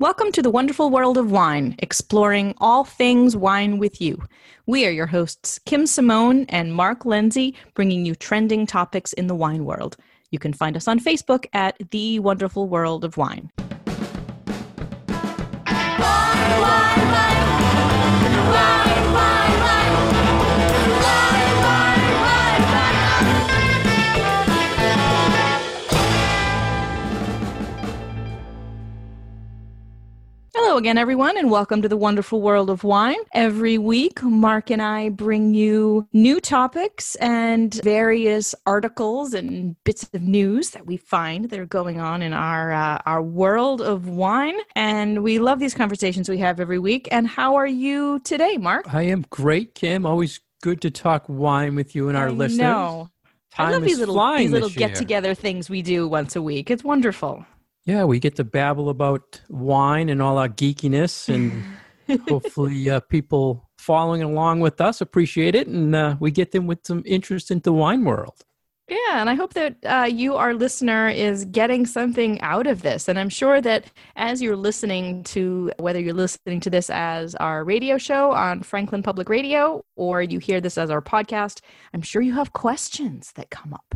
Welcome to the wonderful world of wine, exploring all things wine with you. We are your hosts, Kim Simone and Mark Lindsay, bringing you trending topics in the wine world. You can find us on Facebook at The Wonderful World of Wine. Hello again, everyone, and welcome to the wonderful world of wine. Every week, Mark and I bring you new topics and various articles and bits of news that we find that are going on in our uh, our world of wine. And we love these conversations we have every week. And how are you today, Mark? I am great, Kim. Always good to talk wine with you and our I listeners. know. Time I love these little these little get together things we do once a week. It's wonderful. Yeah, we get to babble about wine and all our geekiness, and hopefully, uh, people following along with us appreciate it, and uh, we get them with some interest into wine world. Yeah, and I hope that uh, you, our listener, is getting something out of this. And I'm sure that as you're listening to, whether you're listening to this as our radio show on Franklin Public Radio or you hear this as our podcast, I'm sure you have questions that come up.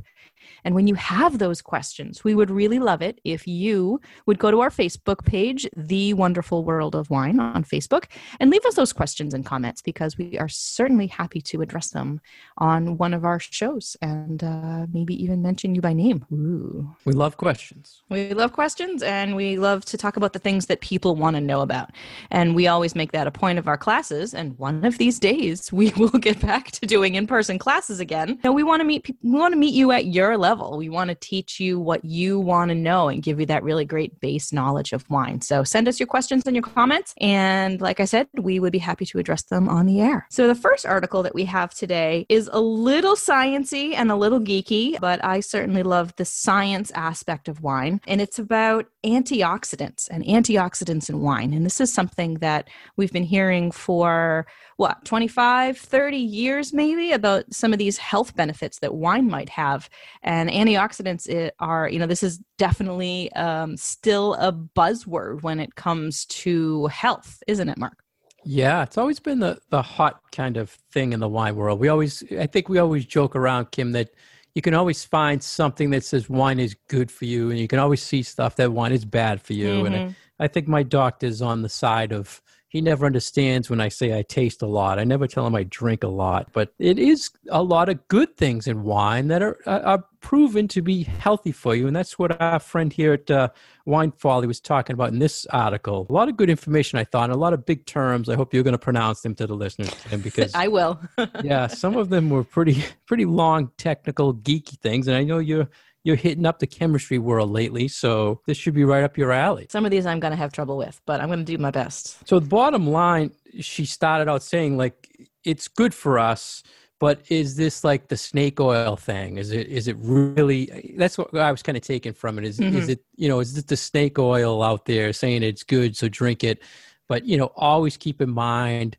And when you have those questions, we would really love it if you would go to our Facebook page, The Wonderful World of Wine on Facebook, and leave us those questions and comments because we are certainly happy to address them on one of our shows and uh, maybe even mention you by name. Ooh. We love questions. We love questions and we love to talk about the things that people want to know about. And we always make that a point of our classes. And one of these days, we will get back to doing in person classes again. Now, we want to meet, we want to meet you at your level. We want to teach you what you want to know and give you that really great base knowledge of wine. So send us your questions and your comments. And like I said, we would be happy to address them on the air. So the first article that we have today is a little sciency and a little geeky, but I certainly love the science aspect of wine. And it's about antioxidants and antioxidants in wine. And this is something that we've been hearing for what 25 30 years maybe about some of these health benefits that wine might have and antioxidants are you know this is definitely um, still a buzzword when it comes to health isn't it mark Yeah, it's always been the, the hot kind of thing in the wine world. We always, I think we always joke around, Kim, that you can always find something that says wine is good for you, and you can always see stuff that wine is bad for you. And Mhm. I, I think my doctor's on the side of he never understands when I say I taste a lot. I never tell him I drink a lot, but it is a lot of good things in wine that are are proven to be healthy for you, and that's what our friend here at uh, Wine Folly was talking about in this article. A lot of good information, I thought, and a lot of big terms. I hope you're going to pronounce them to the listeners, Kim, because i will yeah, some of them were pretty pretty long, technical, geeky things, and I know you're you're hitting up the chemistry world lately, so this should be right up your alley. some of these i'm going to have trouble with but i'm going to do my best So the bottom line, she started out saying like it's good for us, but is this like the snake oil thing? Is it is it really? That's what I was kind of taking from it. Is Mhm. is it you know is it the snake oil out there saying it's good, so drink it? But you know, always keep in mind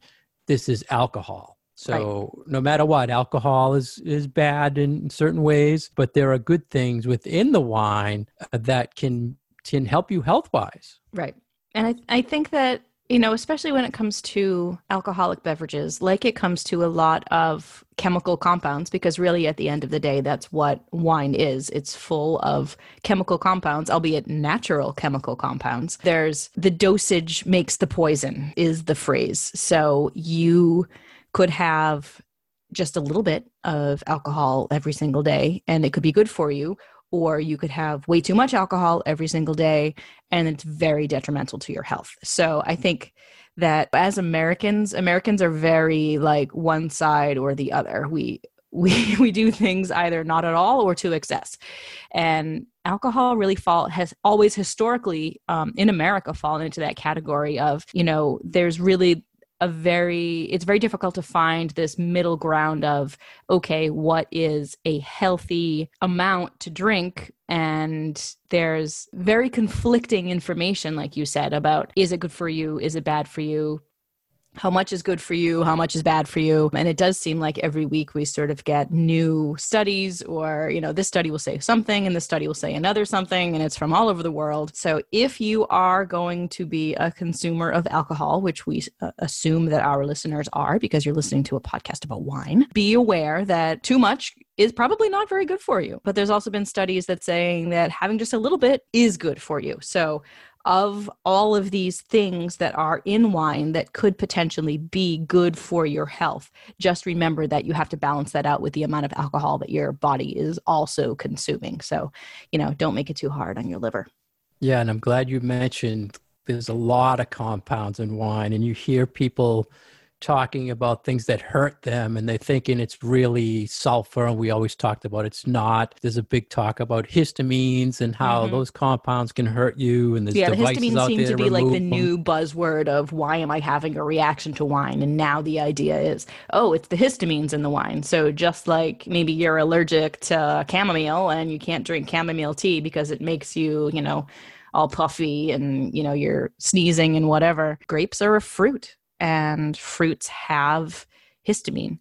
this is alcohol. So no matter what, alcohol is is bad in certain ways, but there are good things within the wine uh, that can can help you health wise. Right. And I, I think that, you know, especially when it comes to alcoholic beverages, like it comes to a lot of chemical compounds, because really at the end of the day, that's what wine is. It's full of chemical compounds, albeit natural chemical compounds. There's the dosage makes the poison, is the phrase. So you could have just a little bit of alcohol every single day, and it could be good for you. Or you could have way too much alcohol every single day and it's very detrimental to your health. So I think that as Americans, Americans are very like one side or the other. We we we do things either not at all or to excess, and alcohol really fall has always historically um, in America fallen into that category of you know there's really a very it's very difficult to find this middle ground of okay what is a healthy amount to drink? And there's very conflicting information like you said about is it good for you? Is it bad for you how much is good for you, how much is bad for you. And it does seem like every week we sort of get new studies, or, you know, this study will say something and this study will say another something, and it's from all over the world. So if you are going to be a consumer of alcohol, which we uh, assume that our listeners are because you're listening to a podcast about wine, be aware that too much is probably not very good for you. But there's also been studies that saying that having just a little bit is good for you. So of all of these things that are in wine that could potentially be good for your health, just remember that you have to balance that out with the amount of alcohol that your body is also consuming. So, you know, don't make it too hard on your liver. Yeah, and I'm glad you mentioned there's a lot of compounds in wine, and you hear people talking about things that hurt them and they're thinking it's really sulfur and we always talked about it's not there's a big talk about histamines and how mm-hmm. those compounds can hurt you and there's yeah, devices the histamine seems to be like the them. new buzzword of why am i having a reaction to wine and now the idea is oh it's the histamines in the wine so just like maybe you're allergic to chamomile and you can't drink chamomile tea because it makes you you know all puffy and you know you're sneezing and whatever grapes are a fruit and fruits have histamine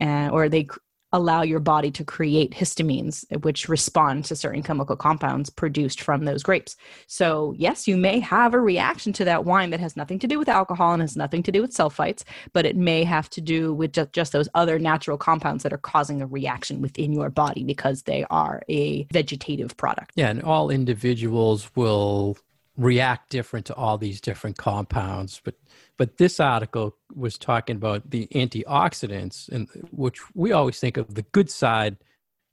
uh, or they allow your body to create histamines which respond to certain chemical compounds produced from those grapes. So yes you may have a reaction to that wine that has nothing to do with alcohol and has nothing to do with sulfites but it may have to do with just, just those other natural compounds that are causing a reaction within your body because they are a vegetative product. Yeah and all individuals will react different to all these different compounds but but this article was talking about the antioxidants, and which we always think of the good side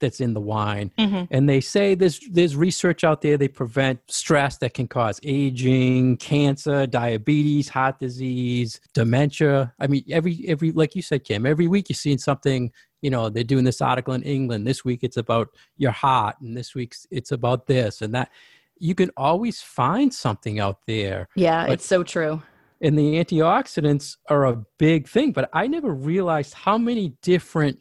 that's in the wine. Mm-hmm. And they say there's there's research out there they prevent stress that can cause aging, cancer, diabetes, heart disease, dementia. I mean, every every like you said, Kim, every week you're seeing something. You know, they're doing this article in England. This week it's about your heart, and this week it's about this and that. You can always find something out there. Yeah, it's so true and the antioxidants are a big thing but i never realized how many different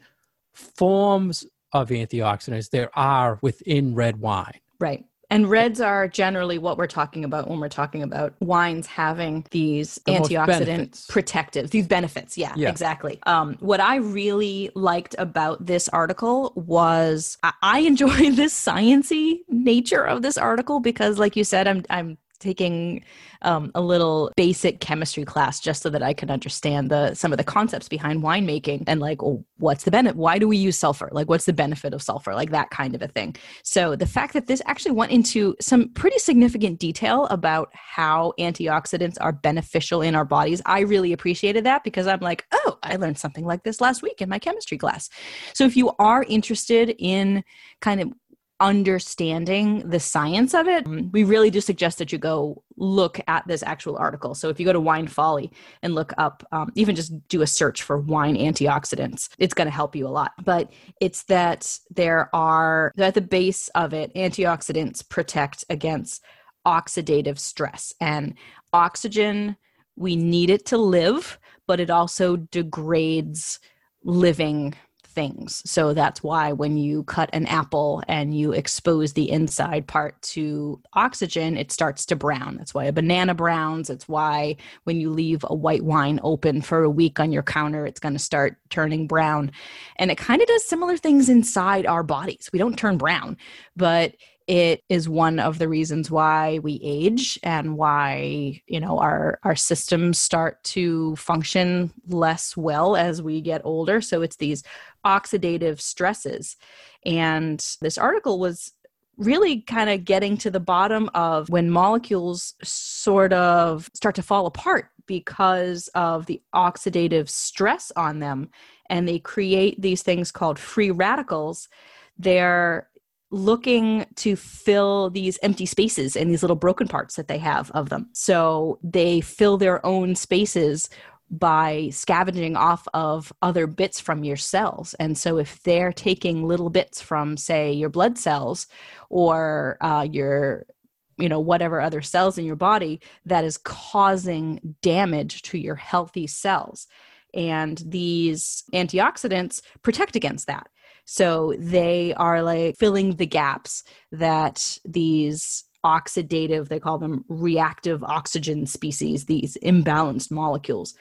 forms of antioxidants there are within red wine right and reds are generally what we're talking about when we're talking about wines having these the antioxidant protective, these benefits. Yeah, yeah. exactly. Um, what I really liked about this article was I, I enjoy this sciency nature of this article because, like you said, I'm I'm taking um, a little basic chemistry class just so that I could understand the some of the concepts behind winemaking and like oh, what's the benefit? Why do we use sulfur? Like what's the benefit of sulfur? Like that kind of a thing. So the fact that this actually went into some pretty significant detail about how antioxidants are beneficial in our bodies, I really appreciated that because I'm like, oh, I learned something like this last week in my chemistry class. So if you are interested in kind of understanding the science of it, we really do suggest that you go look at this actual article. So if you go to Wine Folly and look up, um, even just do a search for wine antioxidants, it's going to help you a lot. But it's that there are, at the base of it, antioxidants protect against oxidative stress and oxygen. We need it to live, but it also degrades living things. So that's why when you cut an apple and you expose the inside part to oxygen, it starts to brown. That's why a banana browns. It's why when you leave a white wine open for a week on your counter, it's going to start turning brown. And it kind of does similar things inside our bodies. We don't turn brown, but it is one of the reasons why we age and why you know our our systems start to function less well as we get older. So it's these oxidative stresses. And this article was really kind of getting to the bottom of when molecules sort of start to fall apart because of the oxidative stress on them and they create these things called free radicals. They're looking to fill these empty spaces and these little broken parts that they have of them. So they fill their own spaces by scavenging off of other bits from your cells. And so if they're taking little bits from, say, your blood cells or uh, your you know whatever other cells in your body that is causing damage to your healthy cells and these antioxidants protect against that so they are like filling the gaps that these oxidative, they call them reactive oxygen species, these imbalanced molecules.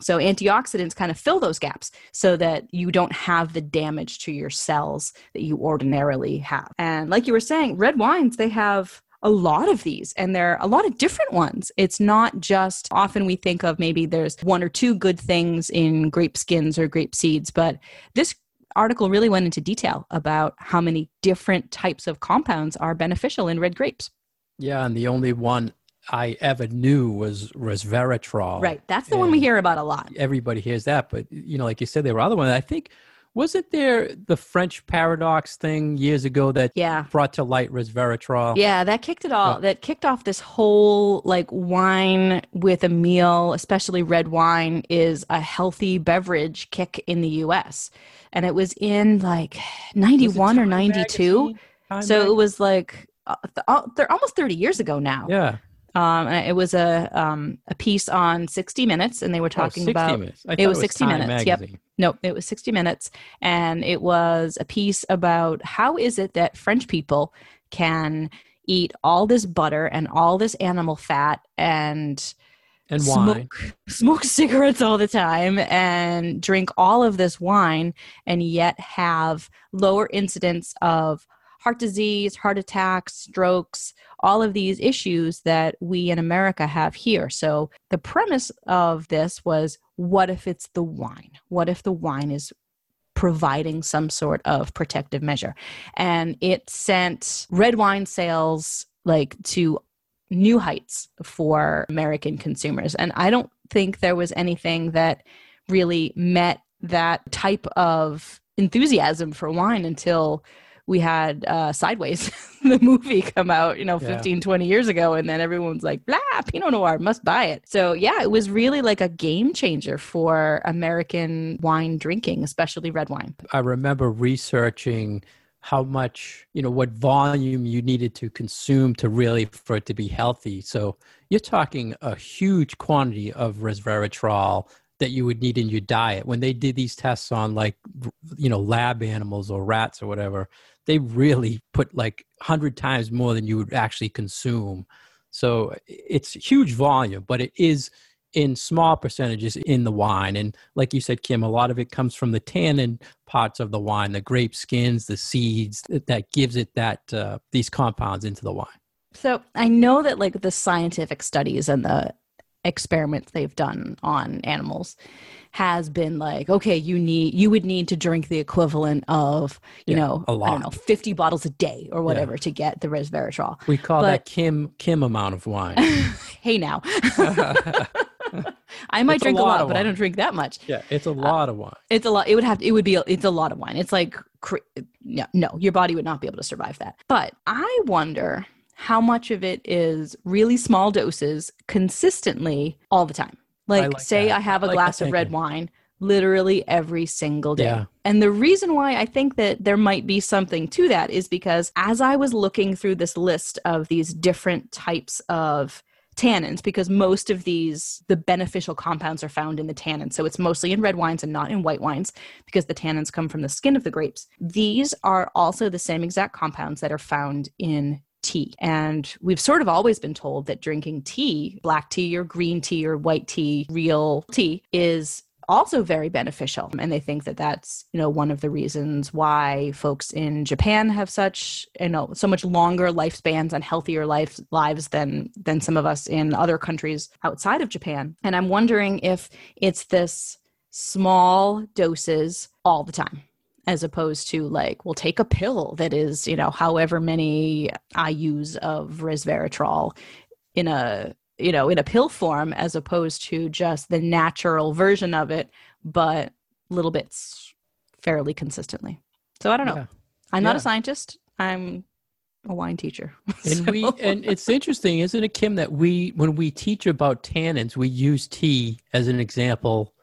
So antioxidants kind of fill those gaps so that you don't have the damage to your cells that you ordinarily have. And like you were saying, red wines, they have a lot of these and there are a lot of different ones. It's not just often we think of maybe there's one or two good things in grape skins or grape seeds, but this article really went into detail about how many different types of compounds are beneficial in red grapes. Yeah, and the only one I ever knew was resveratrol. Right. That's the and one we hear about a lot. Everybody hears that, but you know, like you said, there were other ones. I think wasn't there the French paradox thing years ago that yeah. brought to light resveratrol? Yeah, that kicked it all. That kicked off this whole like wine with a meal, especially red wine, is a healthy beverage kick in the U.S. And it was in like '91 or '92. So it was like uh, uh, they're almost 30 years ago now. Yeah. Um, it was a um, a piece on 60 Minutes, and they were oh, talking oh, about it was 60 Time Minutes. Magazine. Yep. Nope, it was 60 Minutes, and it was a piece about how is it that French people can eat all this butter and all this animal fat and and smoke, wine. smoke cigarettes all the time and drink all of this wine and yet have lower incidence of heart disease, heart attacks, strokes, all of these issues that we in America have here. So the premise of this was what if it's the wine? What if the wine is providing some sort of protective measure? And it sent red wine sales like to new heights for American consumers. And I don't think there was anything that really met that type of enthusiasm for wine until we had uh, Sideways, the movie, come out, you know, 15, yeah. 20 years ago. And then everyone's like, blah, Pinot Noir, must buy it. So, yeah, it was really like a game changer for American wine drinking, especially red wine. I remember researching how much you know what volume you needed to consume to really for it to be healthy so you're talking a huge quantity of resveratrol that you would need in your diet when they did these tests on like you know lab animals or rats or whatever they really put like 100 times more than you would actually consume. So it's huge volume, but it is in small percentages in the wine. And like you said, Kim, a lot of it comes from the tannin parts of the wine, the grape skins, the seeds that gives it that uh, these compounds into the wine. So I know that like the scientific studies and the experiments they've done on animals has been like, okay, you need you would need to drink the equivalent of, you yeah, know, I don't know, 50 bottles a day or whatever yeah. to get the resveratrol. We call but, that Kim Kim amount of wine. hey now. I might it's drink a lot, a lot but I don't drink that much. Yeah, it's a uh, lot uh, of wine. It's a lot. It would have. To, it would be. It's a lot of wine. It's like, no, no, your body would not be able to survive that. But I wonder how much of it is really small doses consistently all the time. Like, like say that. I have a like glass of red wine literally every single day. Yeah. And the reason why I think that there might be something to that is because as I was looking through this list of these different types of tannins because most of these the beneficial compounds are found in the tannins so it's mostly in red wines and not in white wines because the tannins come from the skin of the grapes these are also the same exact compounds that are found in tea. And we've sort of always been told that drinking tea, black tea or green tea or white tea, real tea, is also very beneficial. And they think that that's you know one of the reasons why folks in japan have such you know so much longer lifespans and healthier life lives than than some of us in other countries outside of japan. And i'm wondering if it's this small doses all the time as opposed to like we'll take a pill that is you know however many IU's of resveratrol in a you know in a pill form as opposed to just the natural version of it but little bits fairly consistently so i don't know yeah. i'm not a scientist i'm a wine teacher and so. we and it's interesting isn't it kim that we when we teach about tannins we use tea as an example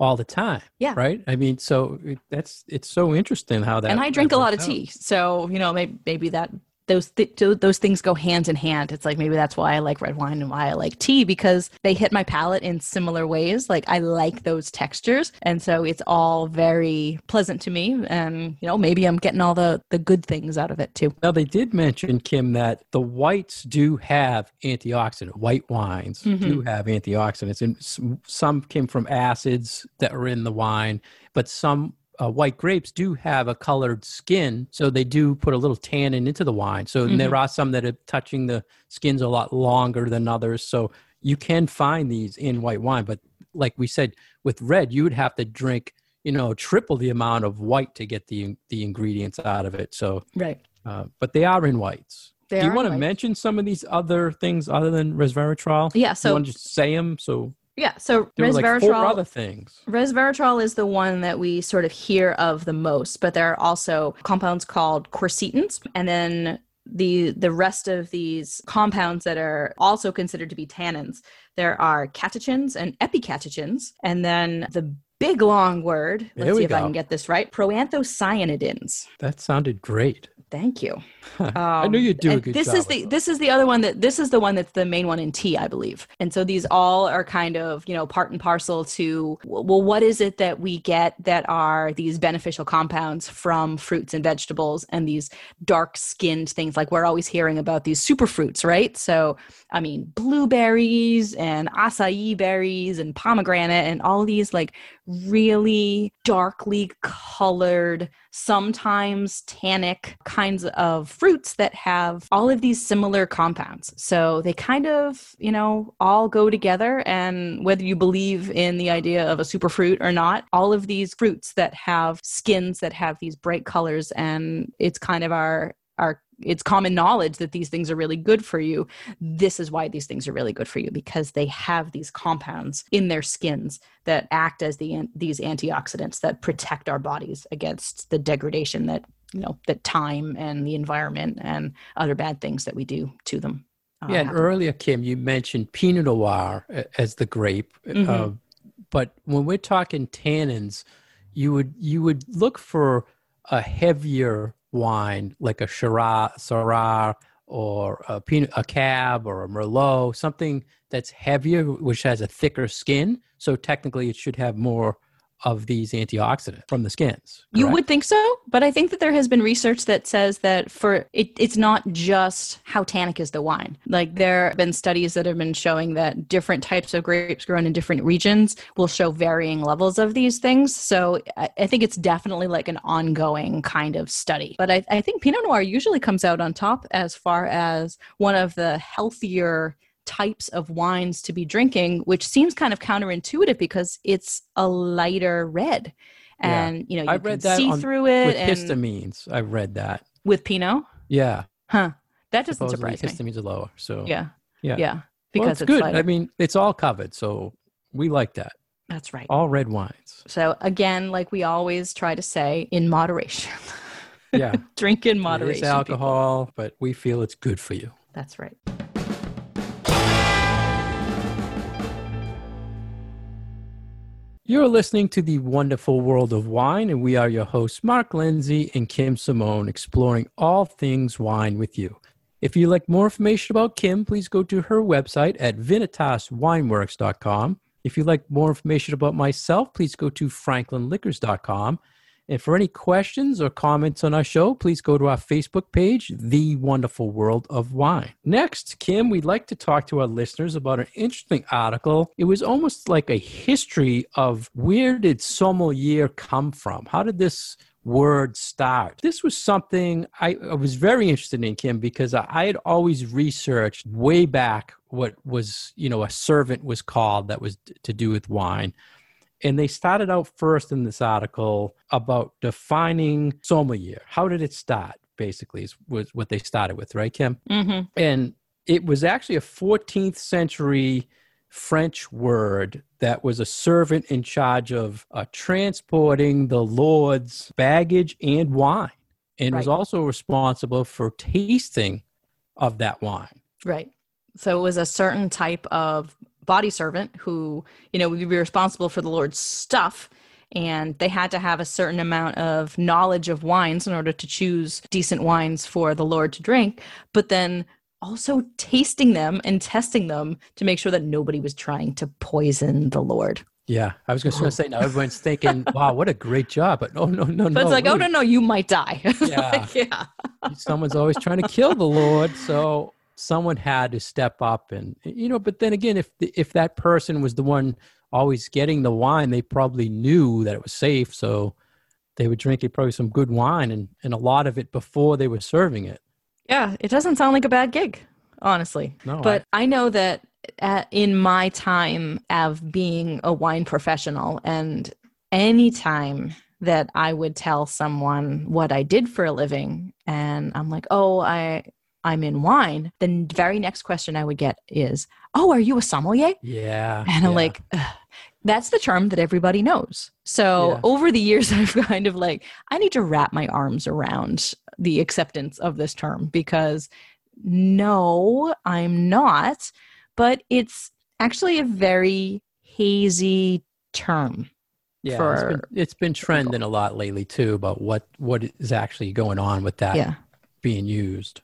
all the time. Yeah. Right. I mean, so that's it's so interesting how that. And I drink a lot of tea, so you know maybe maybe that those th- those things go hand in hand. It's like maybe that's why I like red wine and why I like tea because they hit my palate in similar ways. Like I like those textures, and so it's all very pleasant to me. And you know, maybe I'm getting all the the good things out of it too. Now they did mention Kim that the whites do have antioxidant. White wines mm-hmm. do have antioxidants, and some came from acids that are in the wine, but some uh, white grapes do have a colored skin, so they do put a little tannin into the wine. So mm-hmm. there are some that are touching the skins a lot longer than others. So you can find these in white wine, but like we said, with red, you would have to drink, you know, triple the amount of white to get the the ingredients out of it. So right, uh, but they are in whites. They Do you want to mention some of these other things other than resveratrol? Yeah. So you want to just say them? So yeah, so resveratrol. Like other things. Resveratrol is the one that we sort of hear of the most, but there are also compounds called quercetins, and then the the rest of these compounds that are also considered to be tannins. There are catechins and epicatechins, and then the big long word. Let's see if go. I can get this right. Proanthocyanidins. That sounded great. Thank you. Um, I knew you'd do a good this job. Is the, this is the other one that this is the one that's the main one in tea, I believe. And so these all are kind of, you know, part and parcel to, well, what is it that we get that are these beneficial compounds from fruits and vegetables and these dark skinned things? Like we're always hearing about these superfruits, right? So, I mean, blueberries and acai berries and pomegranate and all these like really darkly colored, sometimes tannic kinds of fruits that have all of these similar compounds. So they kind of, you know, all go together. And whether you believe in the idea of a superfruit or not, all of these fruits that have skins that have these bright colors, and it's kind of our our it's common knowledge that these things are really good for you. This is why these things are really good for you because they have these compounds in their skins that act as the these antioxidants that protect our bodies against the degradation that you know that time and the environment and other bad things that we do to them. Uh, yeah, and earlier, Kim, you mentioned Pinot Noir as the grape, mm-hmm. uh, but when we're talking tannins, you would you would look for a heavier wine like a Shiraz, Syrah or a, a Cab or a Merlot, something that's heavier, which has a thicker skin. So technically, it should have more of these antioxidants from the skins. Correct? You would think so, but I think that there has been research that says that for it, it's not just how tannic is the wine. Like there have been studies that have been showing that different types of grapes grown in different regions will show varying levels of these things. So I, I think it's definitely like an ongoing kind of study. But I, I think Pinot Noir usually comes out on top as far as one of the healthier types of wines to be drinking, which seems kind of counterintuitive because it's a lighter red. And yeah. you know, you I read that see on, through it with and, histamines. I read that. With Pinot? Yeah. Huh. That doesn't surprise histamines me. Histamines are lower. So Yeah. Yeah. Yeah. Because well, it's, it's good. Lighter. I mean, it's all covered, so we like that. That's right. All red wines. So again, like we always try to say, in moderation. yeah. Drink in moderation. It's alcohol, people. but we feel it's good for you. That's right. You're listening to the wonderful world of wine, and we are your hosts, Mark Lindsay and Kim Simone, exploring all things wine with you. If you'd like more information about Kim, please go to her website at vinitaswineworks.com. If you'd like more information about myself, please go to franklinliquors.com. And for any questions or comments on our show, please go to our Facebook page, The Wonderful World of Wine. Next, Kim, we'd like to talk to our listeners about an interesting article. It was almost like a history of where did sommelier come from? How did this word start. This was something I, I, was very interested in, Kim, because I, I, had always researched way back what was, you know, a servant was called that was to do with wine. And they started out first in this article about defining sommelier. How did it start? Basically, is was what they started with, right, Kim? Mm-hmm. And it was actually a 14th century French word that was a servant in charge of uh, transporting the lord's baggage and wine, and right. was also responsible for tasting of that wine. Right. So it was a certain type of body servant who, you know, would be responsible for the Lord's stuff and they had to have a certain amount of knowledge of wines in order to choose decent wines for the Lord to drink. But then also tasting them and testing them to make sure that nobody was trying to poison the Lord. Yeah, I was going to say now everyone's thinking, "Wow, what a great job!" But no, no, no, no But no. it's like, oh no, no, you might die. Yeah. Like, yeah. someone's always trying to kill the Lord, so someone had to step up, and you know. But then again, if if that person was the one always getting the wine, they probably knew that it was safe, so they were drinking probably some good wine and and a lot of it before they were serving it. Yeah, it doesn't sound like a bad gig, honestly. No, but I, know that at, in my time of being a wine professional, and any time that I would tell someone what I did for a living, and I'm like, oh, I I'm in wine, the very next question I would get is, oh, are you a sommelier? Yeah, And I'm yeah. like, "Ugh." that's the term that everybody knows. So Yeah. over the years, I've kind of like, I need to wrap my arms around the acceptance of this term because no, I'm not. But it's actually a very hazy term. yeah, for it's been, it's been trending a lot lately too about what what is actually going on with that Yeah. being used.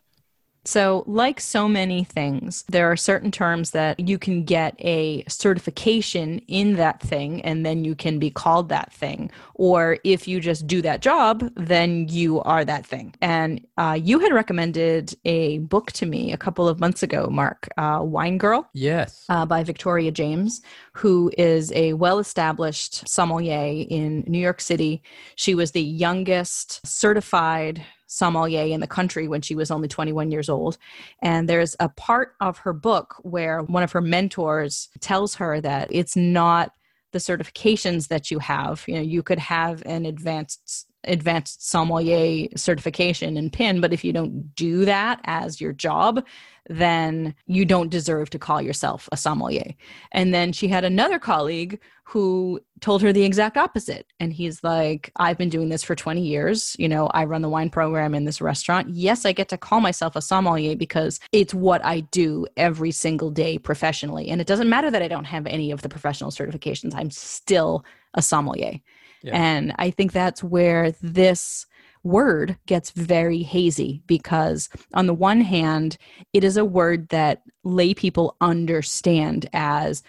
So, like so many things, there are certain terms that you can get a certification in that thing and then you can be called that thing. Or if you just do that job, then you are that thing. And uh, you had recommended a book to me a couple of months ago, Mark, uh, Wine Girl Yes. uh, by Victoria James, who is a well established sommelier in New York City. She was the youngest certified sommelier in the country when she was only 21 years old. And there's a part of her book where one of her mentors tells her that it's not the certifications that you have. You know, you could have an advanced advanced sommelier certification and pin but if you don't do that as your job then you don't deserve to call yourself a sommelier. And then she had another colleague who told her the exact opposite. And he's like, I've been doing this for 20 years. You know, I run the wine program in this restaurant. Yes, I get to call myself a sommelier because it's what I do every single day professionally. And it doesn't matter that I don't have any of the professional certifications, I'm still a sommelier. And I think that's where this word gets very hazy because on the one hand it is a word that lay people understand as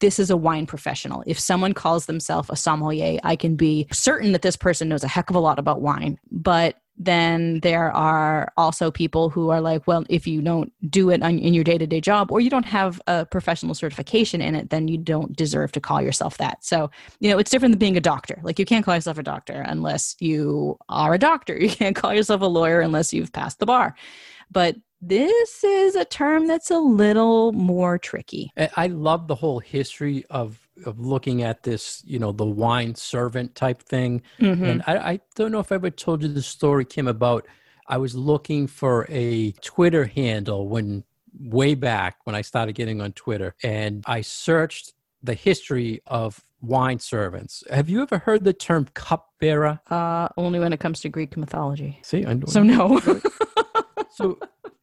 this is a wine professional. If someone calls themselves a sommelier, I can be certain that this person knows a heck of a lot about wine. But then there are also people who are like, well, if you don't do it on, in your day to day job or you don't have a professional certification in it, then you don't deserve to call yourself that. So, you know, it's different than being a doctor. Like, you can't call yourself a doctor unless you are a doctor. You can't call yourself a lawyer unless you've passed the bar. But this is a term that's a little more tricky. I I love the whole history of of looking at this, you know, the wine servant type thing. Mhm. And I, I don't know if I ever told you the story, Kim, about I was looking for a Twitter handle when way back when I started getting on Twitter, and I searched the history of wine servants. Have you ever heard the term cupbearer? Uh, only when it comes to Greek mythology. See, I'm So, no. so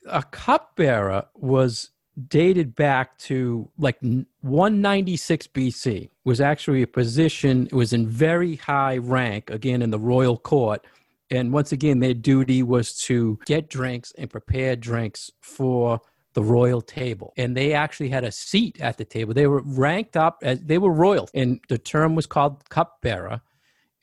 a cupbearer was dated back to like 196 BC was actually a position it was in very high rank again in the royal court. And once again their duty was to get drinks and prepare drinks for the royal table. And they actually had a seat at the table. They were ranked up as they were royal and the term was called cupbearer.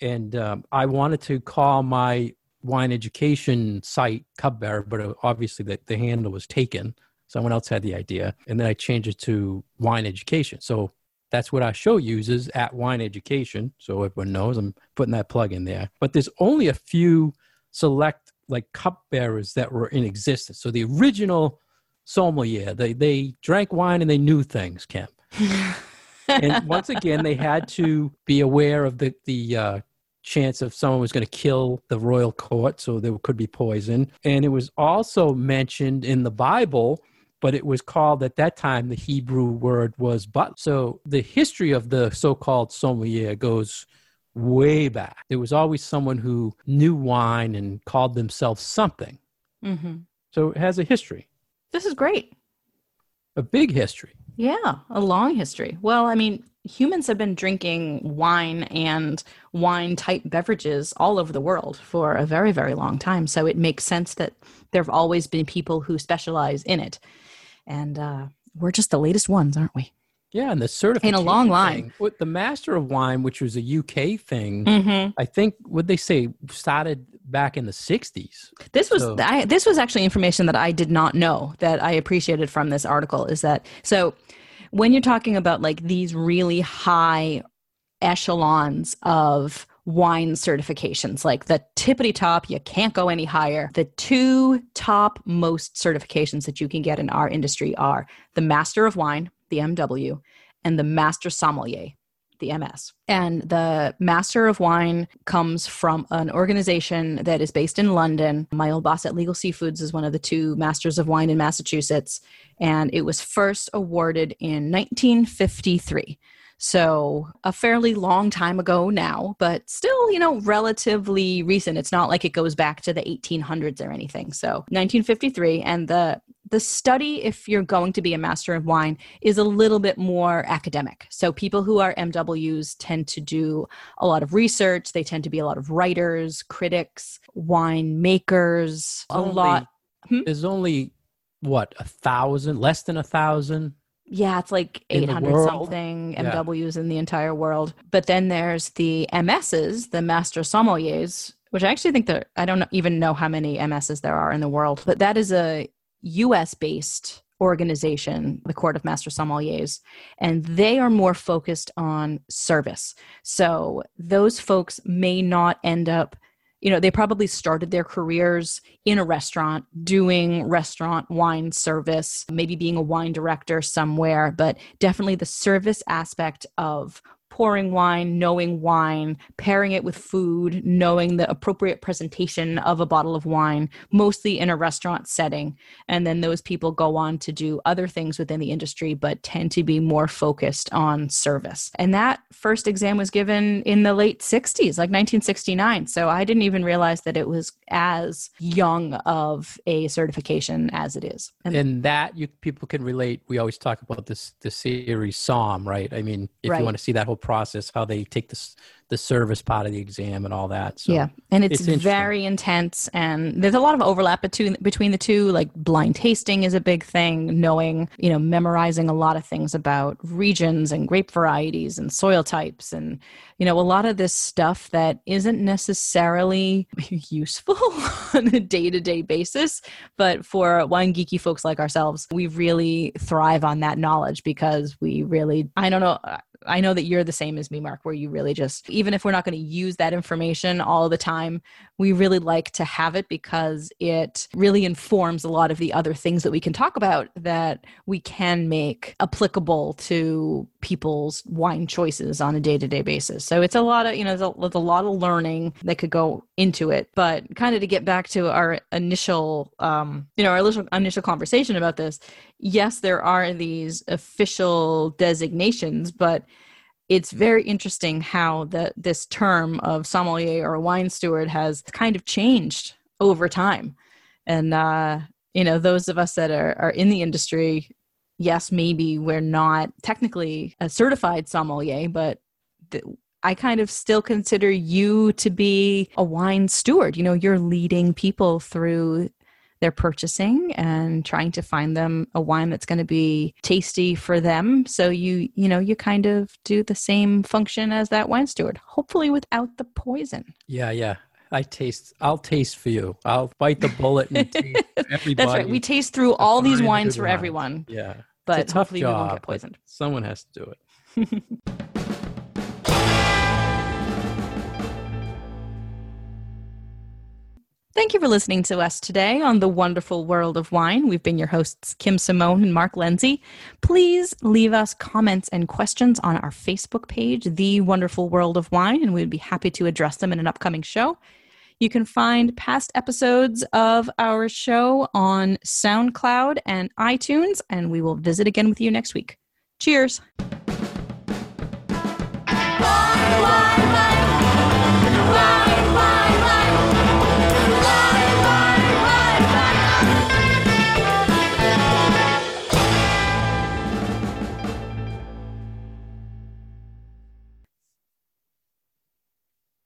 And um, i wanted to call my wine education site cupbearer but uh, obviously the, the handle was taken someone else had the idea and then i changed it to wine education. So that's what our show uses at wine education. So everyone knows i'm putting that plug in there. But there's only a few select like cupbearers that were in existence. So the original sommelier they they drank wine and they knew things kemp and once again they had to be aware of the the uh, chance of someone was going to kill the royal court so there could be poison. And it was also mentioned in the bible but it was called at that time the hebrew word was but so the history of the so-called sommelier goes way back there was always someone who knew wine and called themselves something hmm so it has a history This is great. a big history Yeah, a long history. Well, I mean, humans have been drinking wine and wine type beverages all over the world for a very, very long time. So it makes sense that there have always been people who specialize in it. And uh, we're just the latest ones, aren't we? Yeah, and the certification in a long line. thing, with the Master of Wine, which was a UK thing, Mm-hmm. I think what they say started back in the '60s. This was So- I, this was actually information that I did not know that I appreciated from this article. Is that so? When you're talking about like these really high echelons of wine certifications, like the tippity top, you can't go any higher. The two top most certifications that you can get in our industry are the Master of Wine, the MW, and the Master Sommelier, the MS. And the Master of Wine comes from an organization that is based in London. My old boss at Legal Seafoods is one of the two Masters of Wine in Massachusetts. And it was first awarded in 1953. So, a fairly long time ago now, but still, you know, relatively recent. It's not like it goes back to the 1800s or anything. So, 1953 and the the study if you're going to be a master of wine is a little bit more academic. So, people who are MWs tend to do a lot of research, they tend to be a lot of writers, critics, wine makers, a Only- lot Hmm? There's only what a thousand, less than a thousand. Yeah, it's like 800 world. something Yeah. MWs in the entire world. But then there's the MSs, the Master Sommeliers, which I actually think that I don't even know how many MSs there are in the world, but that is a US based organization, the Court of Master Sommeliers, and they are more focused on service. So those folks may not end up you know, they probably started their careers in a restaurant doing restaurant wine service, maybe being a wine director somewhere, but definitely the service aspect of pouring wine, knowing wine, pairing it with food, knowing the appropriate presentation of a bottle of wine, mostly in a restaurant setting. And then those people go on to do other things within the industry, but tend to be more focused on service. And that first exam was given in the late 60s, like 1969. So I didn't even realize that it was as young of a certification as it is. And and that you people can relate. We always talk about this the series Somm, right? I mean, if Right. you want to see that whole process, how they take this the service part of the exam and all that. So yeah, and it's, it's very intense, and there's a lot of overlap between between the two. Like blind tasting is a big thing, knowing, you know, memorizing a lot of things about regions and grape varieties and soil types, and you know, a lot of this stuff that isn't necessarily useful on a day to day basis, but for wine geeky folks like ourselves, we really thrive on that knowledge because we really, I don't know. I know that you're the same as me, Mark, where you really just, even if we're not going to use that information all the time, we really like to have it because it really informs a lot of the other things that we can talk about that we can make applicable to people's wine choices on a day to day basis. So it's a lot of, you know, there's a, there's a lot of learning that could go into it. But kind of to get back to our initial, um, you know, our initial, initial conversation about this, yes, there are these official designations, but it's very interesting how the this term of sommelier or wine steward has kind of changed over time. And uh, you know, those of us that are, are in the industry, yes, maybe we're not technically a certified sommelier, but th- I kind of still consider you to be a wine steward. You know, you're leading people through their purchasing and trying to find them a wine that's going to be tasty for them so you you know you kind of do the same function as that wine steward hopefully without the poison yeah, yeah. I taste. I'll taste for you. I'll bite the bullet and taste everybody. that's right we taste through all these wines for wine. everyone Yeah, but it's a tough hopefully job. we won't get poisoned Someone has to do it. Thank you for listening to us today on The Wonderful World of Wine. We've been your hosts, Kim Simone and Mark Lindsay. Please leave us comments and questions on our Facebook page, The Wonderful World of Wine, and we'd be happy to address them in an upcoming show. You can find past episodes of our show on SoundCloud and iTunes, and we will visit again with you next week. Cheers.